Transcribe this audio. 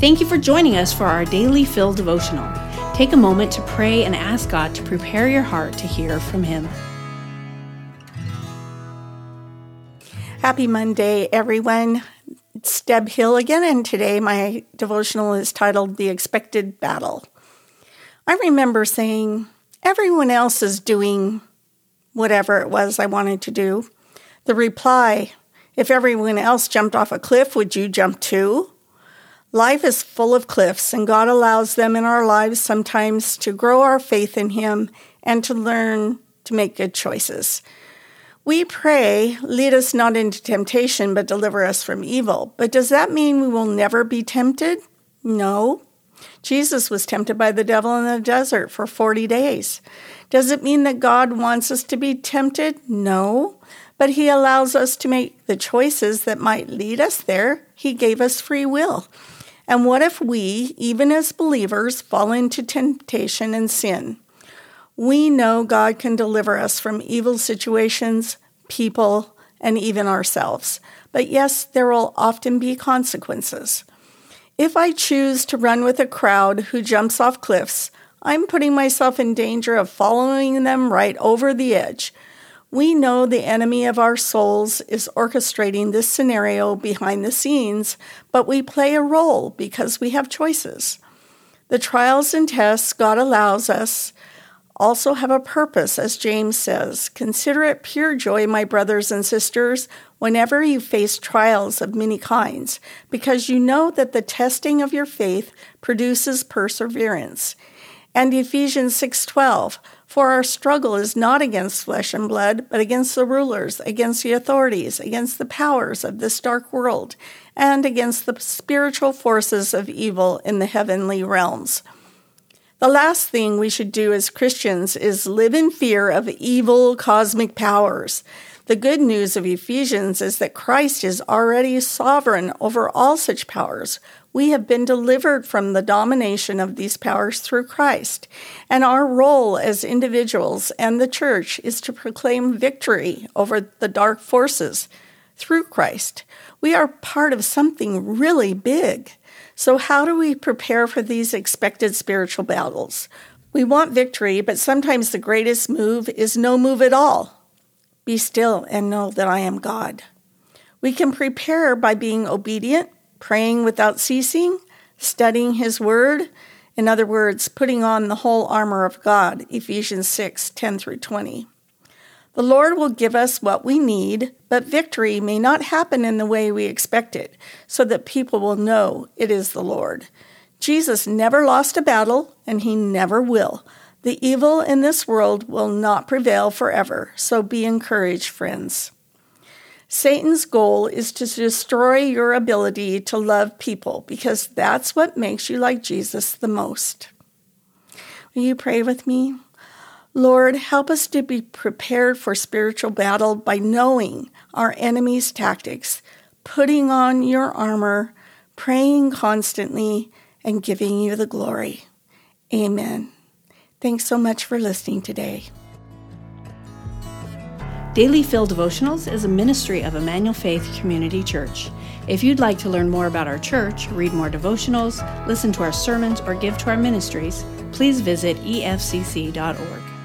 Thank you for joining us for our daily Fill devotional. Take a moment to pray and ask God to prepare your heart to hear from Him. Happy Monday, everyone. It's Deb Hill again, and today my devotional is titled The Expected Battle. I remember saying, Everyone else is doing whatever it was I wanted to do. The reply, If everyone else jumped off a cliff, would you jump too? Life is full of cliffs, and God allows them in our lives sometimes to grow our faith in Him and to learn to make good choices. We pray, lead us not into temptation, but deliver us from evil. But does that mean we will never be tempted? No. Jesus was tempted by the devil in the desert for 40 days. Does it mean that God wants us to be tempted? No. But He allows us to make the choices that might lead us there. He gave us free will. And what if we, even as believers, fall into temptation and sin? We know God can deliver us from evil situations, people, and even ourselves. But yes, there will often be consequences. If I choose to run with a crowd who jumps off cliffs, I'm putting myself in danger of following them right over the edge. We know the enemy of our souls is orchestrating this scenario behind the scenes, but we play a role because we have choices. The trials and tests God allows us also have a purpose, as James says. Consider it pure joy, my brothers and sisters, whenever you face trials of many kinds, because you know that the testing of your faith produces perseverance. And Ephesians 6:12 For our struggle is not against flesh and blood, but against the rulers, against the authorities, against the powers of this dark world, and against the spiritual forces of evil in the heavenly realms. The last thing we should do as Christians is live in fear of evil cosmic powers. The good news of Ephesians is that Christ is already sovereign over all such powers, we have been delivered from the domination of these powers through Christ. And our role as individuals and the church is to proclaim victory over the dark forces through Christ. We are part of something really big. So, how do we prepare for these expected spiritual battles? We want victory, but sometimes the greatest move is no move at all. Be still and know that I am God. We can prepare by being obedient praying without ceasing, studying His Word. In other words, putting on the whole armor of God, Ephesians 6 10 through 20. The Lord will give us what we need, but victory may not happen in the way we expect it, so that people will know it is the Lord. Jesus never lost a battle, and he never will. The evil in this world will not prevail forever, so be encouraged, friends. Satan's goal is to destroy your ability to love people because that's what makes you like Jesus the most. Will you pray with me? Lord, help us to be prepared for spiritual battle by knowing our enemy's tactics, putting on your armor, praying constantly, and giving you the glory. Amen. Thanks so much for listening today. Daily Fill Devotionals is a ministry of Emmanuel Faith Community Church. If you'd like to learn more about our church, read more devotionals, listen to our sermons, or give to our ministries, please visit efcc.org.